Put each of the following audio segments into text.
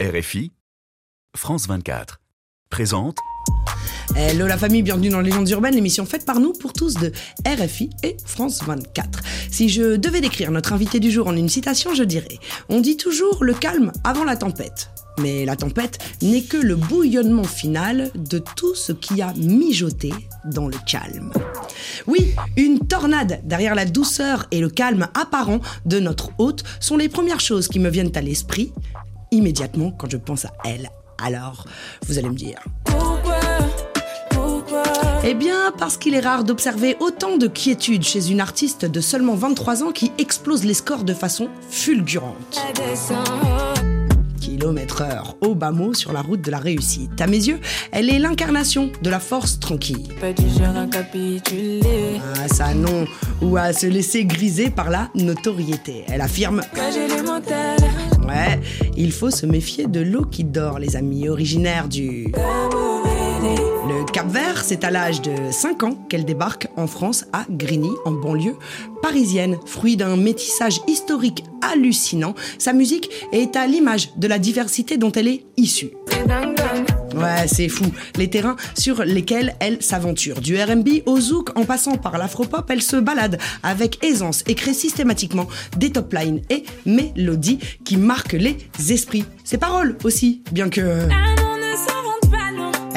RFI, France 24, présente Hello la famille, bienvenue dans Légendes urbaines, l'émission faite par nous pour tous de RFI et France 24. Si je devais décrire notre invité du jour en une citation, je dirais On dit toujours le calme avant la tempête. Mais la tempête n'est que le bouillonnement final de tout ce qui a mijoté dans le calme. Oui, une tornade derrière la douceur et le calme apparent de notre hôte sont les premières choses qui me viennent à l'esprit immédiatement quand je pense à elle. Alors, vous allez me dire. Eh bien, parce qu'il est rare d'observer autant de quiétude chez une artiste de seulement 23 ans qui explose les scores de façon fulgurante. Kilomètre heure, au bas mot sur la route de la réussite. À mes yeux, elle est l'incarnation de la force tranquille. Ah, ça non, ou à se laisser griser par la notoriété. Elle affirme Ouais, il faut se méfier de l'eau qui dort, les amis, originaires du. Le Cap Vert, c'est à l'âge de 5 ans qu'elle débarque en France à Grigny, en banlieue parisienne. Fruit d'un métissage historique hallucinant, sa musique est à l'image de la diversité dont elle est issue. Ouais, c'est fou. Les terrains sur lesquels elle s'aventure. Du RB au zouk, en passant par l'afropop, elle se balade avec aisance et crée systématiquement des top lines et mélodies qui marquent les esprits. Ses paroles aussi, bien que...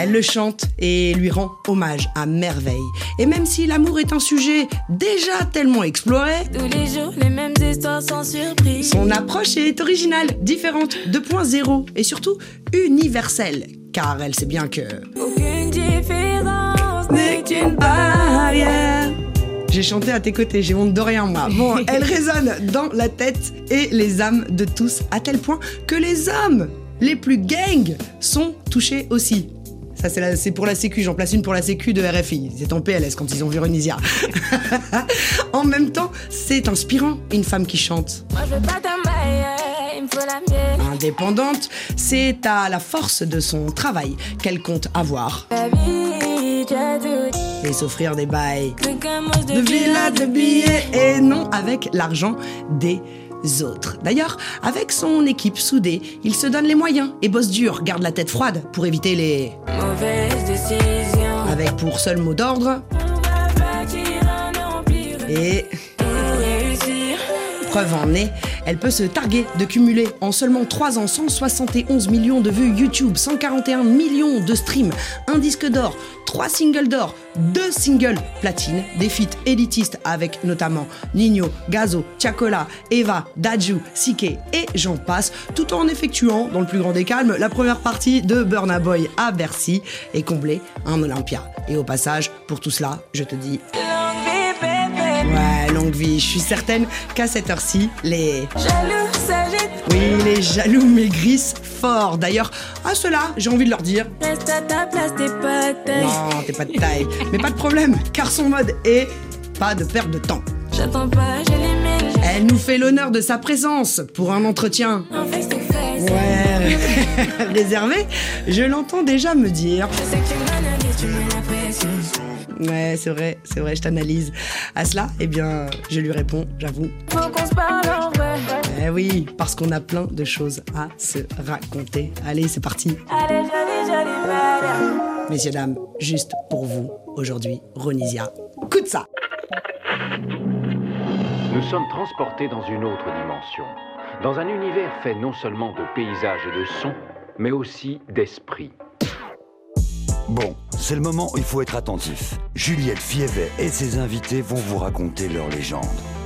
Elle le chante et lui rend hommage à merveille. Et même si l'amour est un sujet déjà tellement exploré, Tous les jours, les mêmes histoires sans surprise. son approche est originale, différente, 2.0 et surtout universelle. Car elle sait bien que... Aucune différence n'est une barrière. J'ai chanté à tes côtés, j'ai honte de rien moi. Bon, elle résonne dans la tête et les âmes de tous, à tel point que les hommes les plus gangs sont touchés aussi. Ça, c'est pour la Sécu, j'en place une pour la Sécu de RFI. C'est en PLS quand ils ont vu Renisia. en même temps, c'est inspirant, une femme qui chante. Moi je veux pas. Indépendante, c'est à la force de son travail qu'elle compte avoir et s'offrir des bails. De villas, de billets et non avec l'argent des autres. D'ailleurs, avec son équipe soudée, il se donne les moyens et bosse dur, garde la tête froide pour éviter les... Mauvaise décision. Avec pour seul mot d'ordre et... Preuve en est, elle peut se targuer de cumuler en seulement 3 ans 171 millions de vues YouTube, 141 millions de streams, un disque d'or, 3 singles d'or, 2 singles platine, des feats élitistes avec notamment Nino, Gazo, Tiakola, Eva, Daju, Sike et j'en passe, tout en effectuant, dans le plus grand des calmes, la première partie de Burna Boy à Bercy et combler un Olympia. Et au passage, pour tout cela, je te dis longue vie. Je suis certaine qu'à cette heure-ci, les... Jaloux, s'agite. Oui, les jaloux maigrissent fort. D'ailleurs, à ceux-là, j'ai envie de leur dire... Reste à ta place, t'es pas taille. Non, t'es pas de taille. Mais pas de problème, car son mode est... Pas de perte de temps. J'attends pas, j'élimine. Elle nous fait l'honneur de sa présence pour un entretien. En face. Ouais, réservé, je l'entends déjà me dire... Je sais que tu Ouais, c'est vrai, c'est vrai, je t'analyse. À cela, eh bien, je lui réponds, j'avoue, Faut qu'on se parle en vrai. Eh oui, parce qu'on a plein de choses à se raconter. Allez, c'est parti. Allez, jolie, jolie, madame. Messieurs, dames, juste pour vous, aujourd'hui, Ronisia. Coup de ça Nous sommes transportés dans une autre dimension, dans un univers fait non seulement de paysages et de sons, mais aussi d'esprit. Bon, c'est le moment où il faut être attentif. Juliette Fievet et ses invités vont vous raconter leur légende.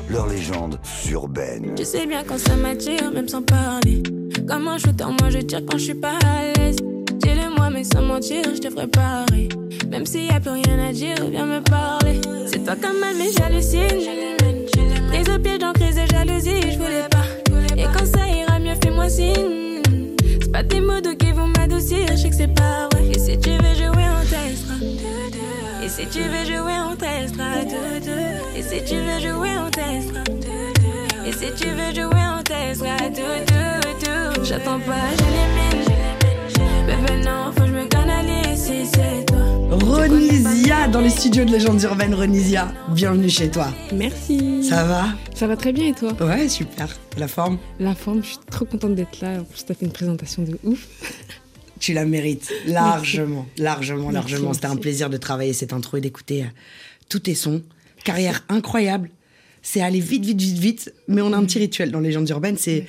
Leur légende urbaine. Tu sais bien quand ça m'attire, même sans parler. Comme un shooter, moi je tire quand je suis pas à l'aise. Dis-le-moi, mais sans mentir, je te ferai pareil. Même s'il y a plus rien à dire, viens me parler. C'est toi comme elle, mais j'hallucine. Prise au piège dans crise de jalousie, je voulais pas. Et quand ça ira mieux, fais-moi signe. C'est pas tes mots qui vont m'adoucir, je sais que c'est pas vrai. Et si tu veux. Et si tu veux jouer, on testera. Et si tu veux jouer, on testera. Et si tu veux jouer, on testera. J'attends pas, je l'émine. Bébé, non, faut que je me canalise si c'est toi. Ronisia dans les studios de Légendes Urbaines. Ronisia, bienvenue chez toi. Merci. Ça va? Ça va très bien et toi? Ouais, super. La forme? La forme, je suis trop contente d'être là. En plus, t'as fait une présentation de ouf. Tu la mérites largement, largement, largement. C'était un plaisir de travailler cette intro et d'écouter euh, tous tes sons. Carrière incroyable. C'est aller vite, vite, vite, vite. Mais on a un petit rituel dans Légendes Urbaines, c'est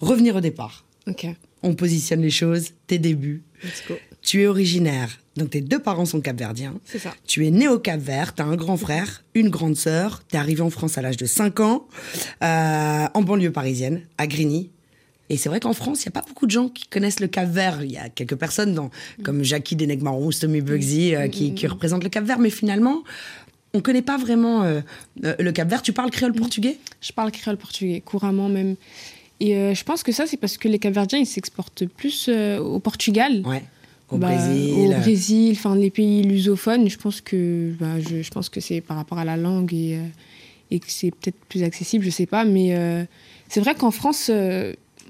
revenir au départ. Ok. On positionne les choses, tes débuts. Let's go. Tu es originaire, donc tes deux parents sont capverdiens. C'est ça. Tu es né au Cap Vert, tu as un grand frère, une grande sœur. Tu es arrivé en France à l'âge de 5 ans, euh, en banlieue parisienne, à Grigny. Et c'est vrai qu'en France, il n'y a pas beaucoup de gens qui connaissent le Cap Vert. Il y a quelques personnes, dans, comme Jackie Denegmaron, Tommy Bugsy, euh, qui, qui représentent le Cap Vert. Mais finalement, on ne connaît pas vraiment euh, euh, le Cap Vert. Tu parles créole portugais? Je parle créole portugais, couramment même. Et euh, je pense que ça, c'est parce que les Capverdiens, ils s'exportent plus euh, au Portugal. Ouais. Au Bah, Brésil. Au Brésil, enfin les pays lusophones. Je pense que, bah, je, je pense que c'est par rapport à la langue et, et que c'est peut-être plus accessible, je sais pas. Mais c'est vrai qu'en France,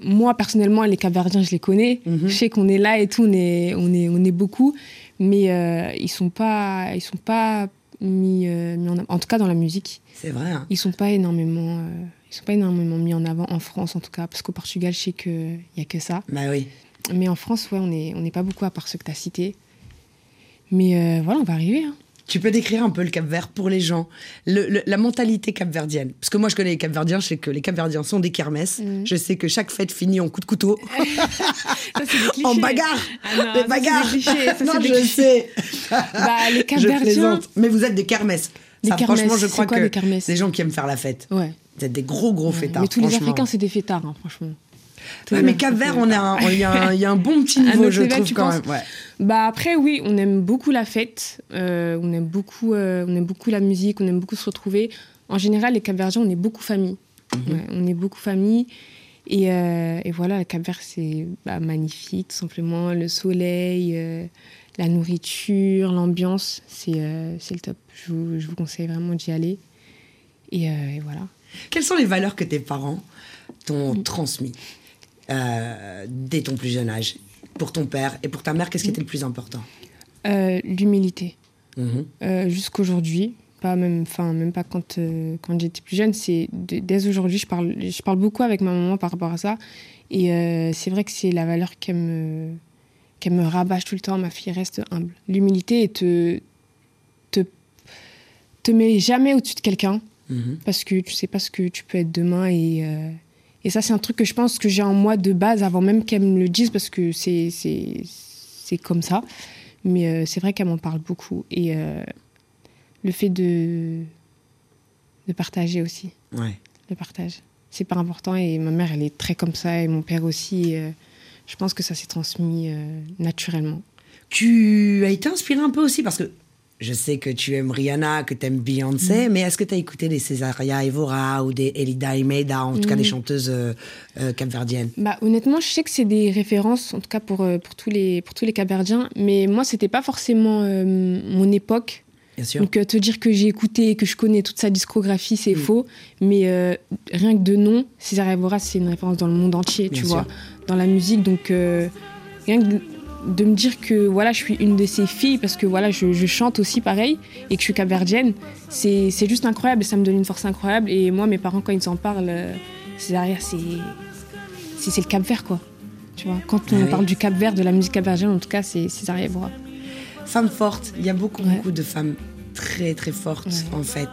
moi personnellement, les Capverdiens, je les connais. Mhm. Je sais qu'on est là et tout, on est, on est, on est beaucoup. Mais euh, ils sont pas, ils sont pas mis, euh, mis en, en tout cas dans la musique. C'est vrai. hein. Ils sont pas énormément, euh, ils sont pas énormément mis en avant en France en tout cas, parce qu'au Portugal, je sais qu'il y a que ça. Bah oui. Mais en France, ouais, on n'est on n'est pas beaucoup à part ceux que tu as cités. Mais euh, voilà, on va arriver. hein. Tu peux décrire un peu le Cap Vert pour les gens, le- le- la mentalité capverdienne? Parce que moi, je connais les Capverdiens, je sais que les Capverdiens sont des kermesses. Mhm. Je sais que chaque fête finit en coup de couteau, Ça, des en bagarre. Ah non, des ça, bagarres. c'est des clichés, ça, c'est non, des je clichés. sais. Bah, les Capverdiens. Mais vous êtes des kermesses. Des Ça, kermesses, franchement, je crois quoi que des gens qui aiment faire la fête. Ouais. Vous êtes des gros, gros fêtards. Mais tous les. Africains, c'est des fêtards, hein, franchement. Ouais, mais Cap Vert, on a il y, a un- il y a un bon petit niveau, je trouve quand même. Ouais. Bah après oui, on aime beaucoup la fête, euh, on aime beaucoup, euh, on aime beaucoup la musique, on aime beaucoup se retrouver. En général, les Capverdiens, on est beaucoup famille. Mhm. Ouais, on est beaucoup famille. Et, euh, et voilà, le Cap-Vert, c'est bah, magnifique, tout simplement. Le soleil, la nourriture, l'ambiance, c'est le top. Je vous, je vous conseille vraiment d'y aller. Et, et voilà. Quelles sont les valeurs que tes parents t'ont transmis euh, dès ton plus jeune âge Pour ton père et pour ta mère, qu'est-ce qui était le plus important? Euh, L'humilité. Mhm. Euh, jusqu'aujourd'hui, pas même, enfin même pas quand euh, quand j'étais plus jeune, c'est dès aujourd'hui, je parle, je parle beaucoup avec ma maman par rapport à ça, et c'est vrai que c'est la valeur qu'elle me qu'elle me rabâche tout le temps. Ma fille reste humble. L'humilité et te te te met jamais au-dessus de quelqu'un Mhm. parce que tu sais pas ce que tu peux être demain et et ça c'est un truc que je pense que j'ai en moi de base avant même qu'elle me le dise parce que c'est c'est c'est comme ça. Mais euh, c'est vrai qu'elle m'en parle beaucoup. Et euh, le fait de de partager aussi. Ouais. le partage. C'est pas important. Et ma mère elle est très comme ça. Et mon père aussi. Et, euh, je pense que ça s'est transmis euh, naturellement. Tu as été inspiré un peu aussi parce que je sais que tu aimes Rihanna, que tu aimes Beyoncé, Mm. mais est-ce que tu as écouté des Cesaria Evora ou des Elida Imeida, en tout cas Mm. des chanteuses euh, euh, capverdiennes Bah, honnêtement, je sais que c'est des références, en tout cas pour, euh, pour tous les, pour tous les Capverdiens, mais moi, c'était pas forcément euh, mon époque. Bien sûr. Donc, te dire que j'ai écouté, que je connais toute sa discographie, c'est Mm. faux. Mais rien que de nom, César Evora, c'est une référence dans le monde entier, Bien tu sûr. vois, dans la musique. Donc, rien que de, me dire que voilà, je suis une de ces filles, parce que voilà, je, je chante aussi pareil, et que je suis capverdienne, c'est c'est juste incroyable, et ça me donne une force incroyable. Et moi, mes parents, quand ils en parlent, euh, c'est c'est c'est le Cap Vert, quoi. Tu vois, quand on Ah oui. parle du Cap Vert, de la musique capverdienne, en tout cas, c'est Césaria Evora. Femme forte, il y a beaucoup, Ouais. beaucoup de femmes très, très fortes, Ouais. en fait.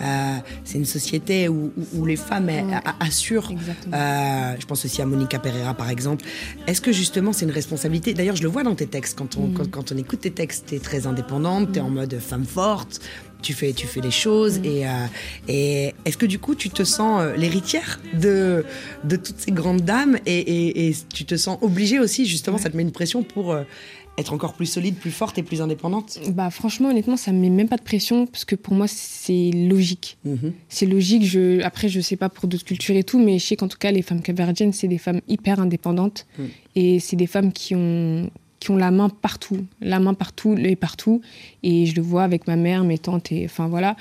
Euh, c'est une société où, où- où les femmes elles, Ouais. a- assurent. Euh, je pense aussi à Monica Pereira, par exemple. Est-ce que justement c'est une responsabilité? D'ailleurs, je le vois dans tes textes. Quand on, Mm. quand, quand on écoute tes textes, tu es très indépendante, tu es en mode femme forte, tu fais, tu fais les choses. Mm. Et, euh, et est-ce que du coup, tu te sens euh, l'héritière de, de toutes ces grandes dames et, et- et tu te sens obligée aussi, justement, Ouais. ça te met une pression pour euh, être encore plus solide, plus forte et plus indépendante Bah franchement, honnêtement, ça me met même pas de pression parce que pour moi, c'est logique. Mhm. C'est logique. Je... Après, je sais pas pour d'autres cultures et tout, mais je sais qu'en tout cas, les femmes capverdiennes, c'est des femmes hyper indépendantes Mm. et c'est des femmes qui ont qui ont la main partout, la main partout, l'œil partout. Et je le vois avec ma mère, mes tantes, et enfin voilà.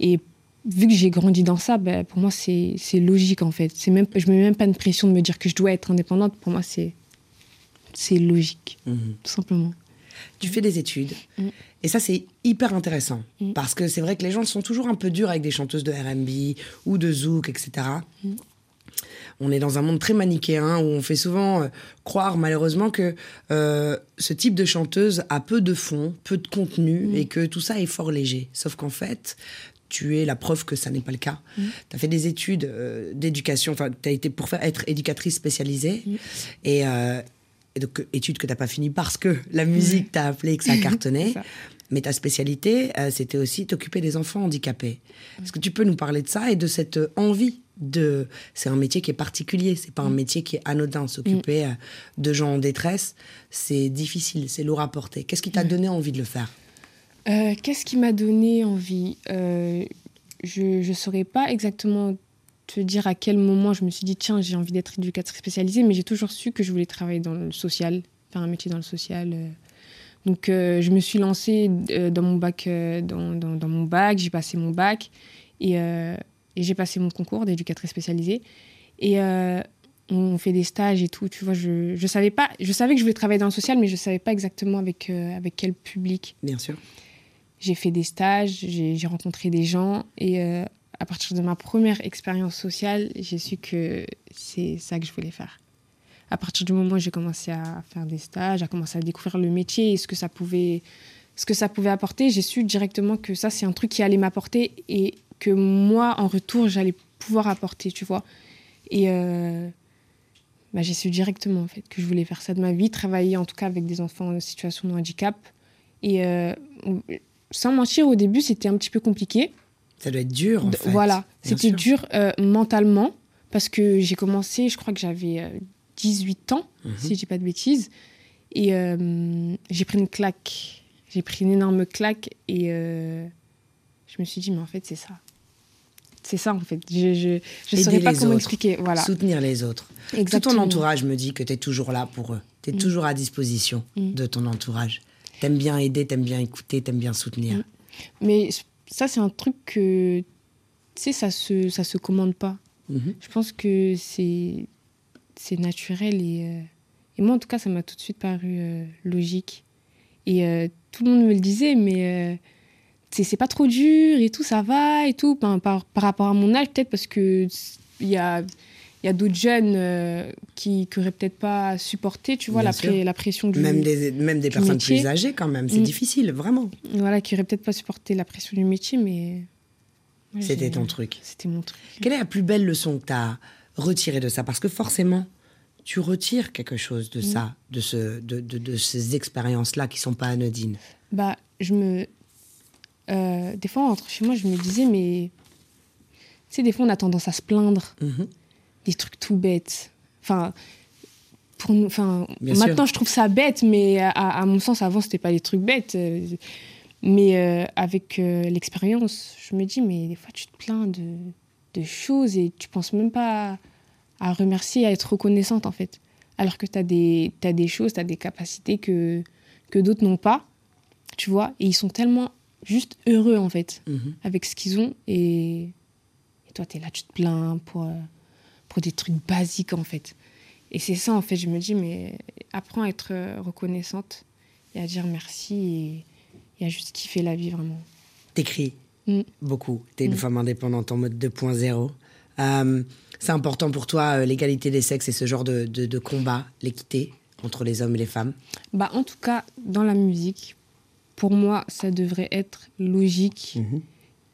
Et vu que j'ai grandi dans ça, bah, pour moi, c'est logique en fait. C'est même, je me mets même pas de pression de me dire que je dois être indépendante. Pour moi, c'est c'est logique, Mhm. tout simplement. tu fais des études. Et ça, c'est hyper intéressant. Parce que c'est vrai que les gens sont toujours un peu durs avec des chanteuses de RB ou de zouk, etc. On est dans un monde très manichéen où on fait souvent euh, croire malheureusement que euh, ce type de chanteuse a peu de fond, peu de contenu et que tout ça est fort léger. Sauf qu'en fait, tu es la preuve que ça n'est pas le cas. Tu as fait des études euh, d'éducation, enfin, tu as été pour faire, être éducatrice spécialisée. Et, euh, et donc, études que tu n'as pas fini parce que la musique t'a appelé et que ça a cartonné. ça. Mais ta spécialité, euh, c'était aussi t'occuper des enfants handicapés. Est-ce que tu peux nous parler de ça et de cette euh, envie de... C'est un métier qui est particulier, c'est pas un métier qui est anodin. S'occuper euh, de gens en détresse, c'est difficile, c'est lourd à porter. Qu'est-ce qui t'a donné envie de le faire? Euh, Qu'est-ce qui m'a donné envie? Je ne saurais pas exactement te dire à quel moment je me suis dit tiens j'ai envie d'être éducatrice spécialisée, mais j'ai toujours su que je voulais travailler dans le social, faire un métier dans le social. euh. Donc euh, je me suis lancée euh, dans mon bac, dans, dans- dans mon bac, j'ai passé mon bac et, euh, et j'ai passé mon concours d'éducatrice spécialisée. Et euh, on fait des stages et tout, tu vois. Je, je savais pas, je savais que je voulais travailler dans le social, mais je savais pas exactement avec avec quel public Bien sûr. j'ai fait des stages, j'ai j'ai rencontré des gens et euh, à partir de ma première expérience sociale, j'ai su que c'est ça que je voulais faire. À partir du moment où j'ai commencé à faire des stages, à commencer à découvrir le métier et ce que ça pouvait, ce que ça pouvait apporter, j'ai su directement que ça c'est un truc qui allait m'apporter et que moi en retour j'allais pouvoir apporter, tu vois. Et euh, bah, j'ai su directement en fait que je voulais faire ça de ma vie, travailler en tout cas avec des enfants en situation de handicap. Et euh, sans mentir, au début, c'était un petit peu compliqué. Ça doit être dur, en De- fait. Voilà, c'était dur euh, mentalement parce que j'ai commencé, je crois que j'avais euh, 18 ans, Mhm. si je dis pas de bêtises. Et euh, j'ai pris une claque. J'ai pris une énorme claque et euh, je me suis dit, mais en fait, c'est ça. C'est ça, en fait. Je Aider saurais pas comment autres. expliquer. Voilà. Soutenir les autres. Tout ton Exactement. entourage me dit que tu es toujours là pour eux. Tu es toujours à disposition Mm. de ton entourage. T'aimes bien aider, t'aimes bien écouter, t'aimes bien soutenir. Mm. Mais ça, c'est un truc que, tu sais, ça se, ça se commande pas. Mhm. Je pense que c'est, c'est naturel et, euh, et moi, en tout cas, ça m'a tout de suite paru euh, logique. Et euh, tout le monde me le disait, mais c'est, c'est pas trop dur et tout, ça va et tout. Par, par, par rapport à mon âge, peut-être parce que il y a, il y a d'autres jeunes euh, qui n'auraient peut-être pas supporté, tu vois, la, pré- sûr. la pression du, Même des, même des personnes métier. plus âgées, quand même. C'est Mm. difficile, vraiment. voilà, qui n'auraient peut-être pas supporté la pression du métier, mais ouais, C'était ton truc. C'était mon truc. Quelle est la plus belle leçon que tu as retirée de ça? Parce que forcément, tu retires quelque chose Mm. de ça, de, ce, de, de, de ces expériences-là qui sont pas anodines. Bah, je me. euh, des fois, en rentrant chez moi, je me disais, mais. Tu sais, des fois, on a tendance à se plaindre Mhm. Des trucs tout bêtes. Enfin. Pour nous, enfin, Bien maintenant, sûr. je trouve ça bête, mais à, à mon sens, avant, c'était pas des trucs bêtes. Mais euh, avec euh, l'expérience, je me dis, mais des fois, tu te plains de, de choses et tu penses même pas à, à remercier, à être reconnaissante, en fait. Alors que tu as des, t'as des choses, tu as des capacités que, que d'autres n'ont pas, tu vois, et ils sont tellement juste heureux, en fait, Mhm. avec ce qu'ils ont. Et, et toi, tu es là, tu te plains pour, euh, pour des trucs basiques, en fait. Et c'est ça, en fait, je me dis, mais apprends à être euh, reconnaissante et à dire merci et, et à juste kiffer la vie, vraiment. T'écris Mm. beaucoup. T'es une Mm. femme indépendante en mode 2.0. Euh, c'est important pour toi, euh, l'égalité des sexes et ce genre de, de, de combat, l'équité entre les hommes et les femmes? Bah, en tout cas, dans la musique, pour moi, ça devrait être logique Mhm.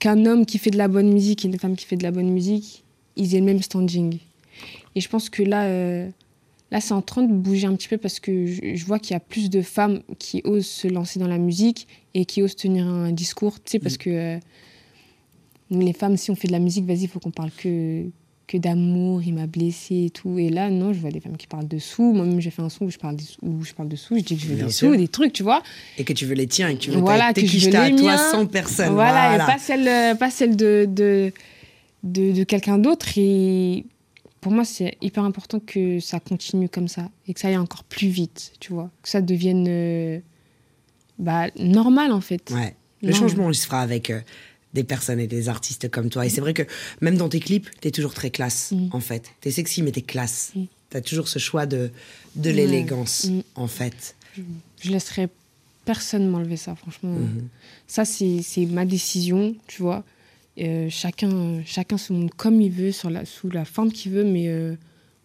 qu'un homme qui fait de la bonne musique et une femme qui fait de la bonne musique, ils aient le même standing. Et je pense que là, euh, là c'est en train de bouger un petit peu parce que je, je vois qu'il y a plus de femmes qui osent se lancer dans la musique et qui osent tenir un discours. Tu sais, parce que euh, les femmes, si on fait de la musique, vas-y, il faut qu'on parle que, que d'amour, il m'a blessé et tout. Et là, non, je vois des femmes qui parlent de sous. Moi-même, j'ai fait un son où je parle, des sous, où je parle de sous, je dis que je veux Bien des sûr. sous, des trucs, tu vois. Et que tu veux les tiens et que tu veux Voilà, que je veux à les toi miens. sans personne. Voilà, Voilà. et pas celle, euh, pas celle de, de, de, de quelqu'un d'autre. Et pour moi, c'est hyper important que ça continue comme ça et que ça aille encore plus vite, tu vois. Que ça devienne euh, bah, normal, en fait. Ouais. Le changement, il se fera avec euh, des personnes et des artistes comme toi. Et c'est vrai que même dans tes clips, t'es toujours très classe, Mm. en fait. T'es sexy, mais t'es classe. Mm. T'as toujours ce choix de, de l'élégance, Mm. en fait. Je laisserai personne m'enlever ça, franchement. Mhm. Ça, c'est ma décision, tu vois. Euh, chacun, chacun se montre comme il veut, sur la, sous la forme qu'il veut, mais euh,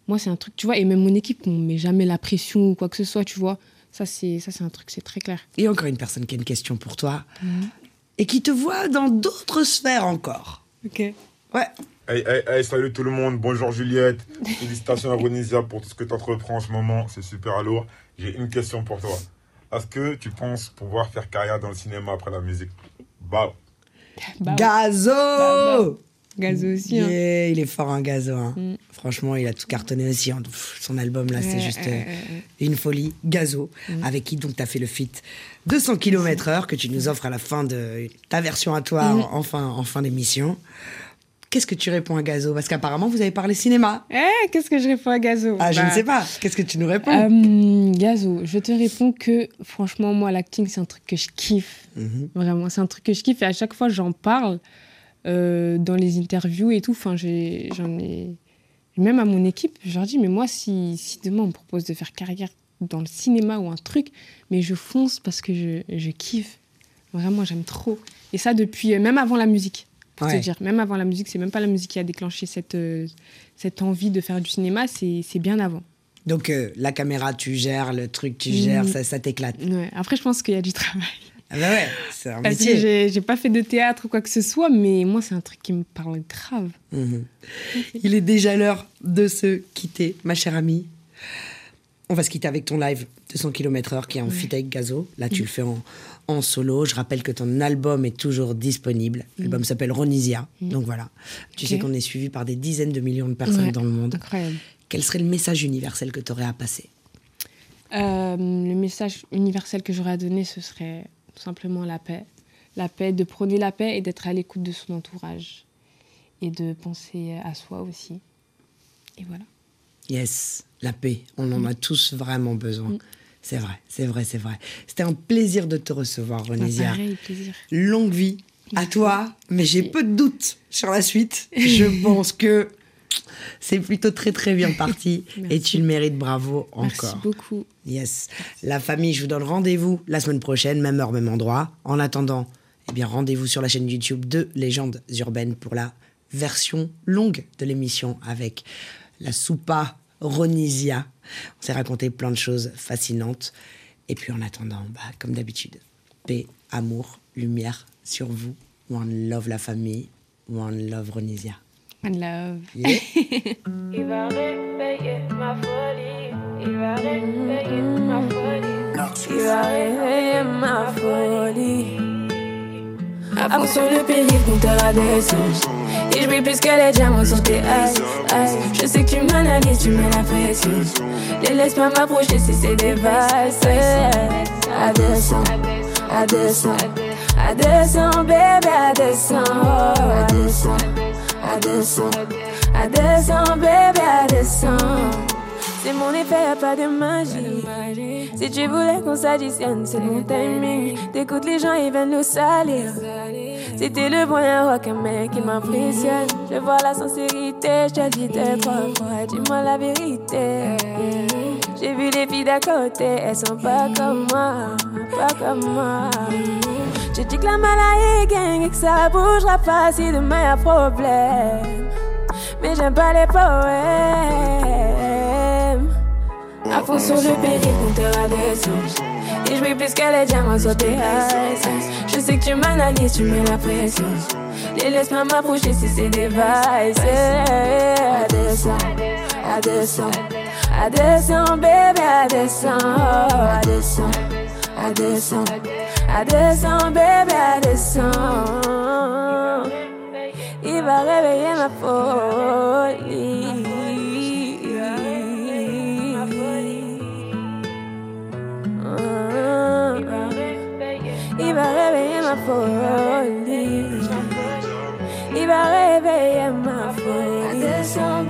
moi, c'est un truc, tu vois, et même mon équipe, on met jamais la pression ou quoi que ce soit, tu vois. Ça, c'est un truc, c'est très clair. Et encore une personne qui a une question pour toi mhm. et qui te voit dans d'autres sphères encore. Ok. Ouais. Hey, hey, hey, salut tout le monde, bonjour Juliette. Félicitations à Ronisia pour tout ce que tu entreprends en ce moment, c'est super lourd. J'ai une question pour toi. Est-ce que tu penses pouvoir faire carrière dans le cinéma après la musique? Bah. Gazo Gazo aussi. Hein. il est fort en Gazo. Hein. Mm. Franchement, il a tout cartonné aussi. Hein. son album là, c'est juste euh, une folie. Gazo, mm. avec qui donc tu as fait le feat 200 km/h que tu nous offres à la fin de ta version à toi mm. en, fin, en fin d'émission. Qu'est-ce que tu réponds à Gazo? Parce qu'apparemment, vous avez parlé cinéma. Eh, qu'est-ce que je réponds à Gazo? Ah, je ne bah, sais pas. Qu'est-ce que tu nous réponds? Euh, Gazo, je te réponds que, franchement, moi, l'acting, c'est un truc que je kiffe. Mhm. Vraiment, c'est un truc que je kiffe. Et à chaque fois, j'en parle euh, dans les interviews et tout. Enfin, j'en ai, Même à mon équipe, je leur dis, mais moi, si, si demain on me propose de faire carrière dans le cinéma ou un truc, mais je fonce parce que je, je kiffe. Vraiment, j'aime trop. Et ça, depuis, euh, même avant la musique dire. Même avant la musique, c'est même pas la musique qui a déclenché cette, euh, cette envie de faire du cinéma, c'est bien avant. Donc euh, la caméra, tu gères, le truc, tu gères, ça, ça t'éclate. Après, je pense qu'il y a du travail. Ah bah ouais, c'est un Parce que j'ai pas fait de théâtre ou quoi que ce soit, mais moi, c'est un truc qui me parle grave. Mhm. Il est déjà l'heure de se quitter, ma chère amie. On va se quitter avec ton live 200 km/h qui est en fit avec Gazo. Là, tu le fais en, en solo. Je rappelle que ton album est toujours disponible. L'album mm. s'appelle Ronisia. Mm. Donc voilà. Tu sais qu'on est suivi par des dizaines de millions de personnes dans le monde. Incroyable. Quel serait le message universel que tu aurais à passer? Euh, Le message universel que j'aurais à donner, ce serait tout simplement la paix. La paix, de prôner la paix et d'être à l'écoute de son entourage. Et de penser à soi aussi. Et voilà. Yes, la paix. On en a tous vraiment besoin. Mm. C'est vrai, c'est vrai, c'est vrai. C'était un plaisir de te recevoir, Renésia. plaisir. Longue vie à toi, mais j'ai peu de doutes sur la suite. Je pense que c'est plutôt très très bien parti et tu le mérites, bravo encore. Merci beaucoup. Yes. La famille, je vous donne rendez-vous la semaine prochaine, même heure, même endroit. En attendant, eh bien rendez-vous sur la chaîne YouTube de Légendes urbaines pour la version longue de l'émission avec la soupa Ronisia. On s'est raconté plein de choses fascinantes. Et puis en attendant, bah, comme d'habitude, paix, amour, lumière sur vous. One love la famille, one love Ronisia. One love. Il va réveiller ma folie. Il va réveiller ma folie. Il va réveiller ma folie. À fond sur le périph', compteur à descendre. Et je plus que les diamants sur tes eyes, Je sais que tu m'analyses, tu mets la pression. Les laisse pas m'approcher si c'est des vices. À descendre, à descendre, à descendre, bébé, à descendre. À descendre, à descendre, à descendre, bébé, à descendre. C'est mon effet, y'a pas de magie. Si tu voulais qu'on s'additionne, c'est mon timing. T'écoutes les gens, ils viennent nous salir. C'était le bon rock, un mec qui m'impressionne. Je vois la sincérité, je te dis deux, trois fois, dis-moi la vérité. J'ai vu les filles d'à côté, elles sont pas comme moi, pas comme moi. Je dis que la maladie gang et que ça bougera pas si demain y'a problème. Mais j'aime pas les poèmes. À fond sur le périph', compteur à descendre. Et je plus que les diamants sur tes Je sais que tu m'analyses, tu mets la pression. Les laisse pas m'approcher si c'est des vices. À descendre, à descendre, à descendre, bébé, à descendre, à descendre, descendre, descendre, bébé, à descendre. Il va réveiller ma folie. Ma folie. Il va réveiller ma folie.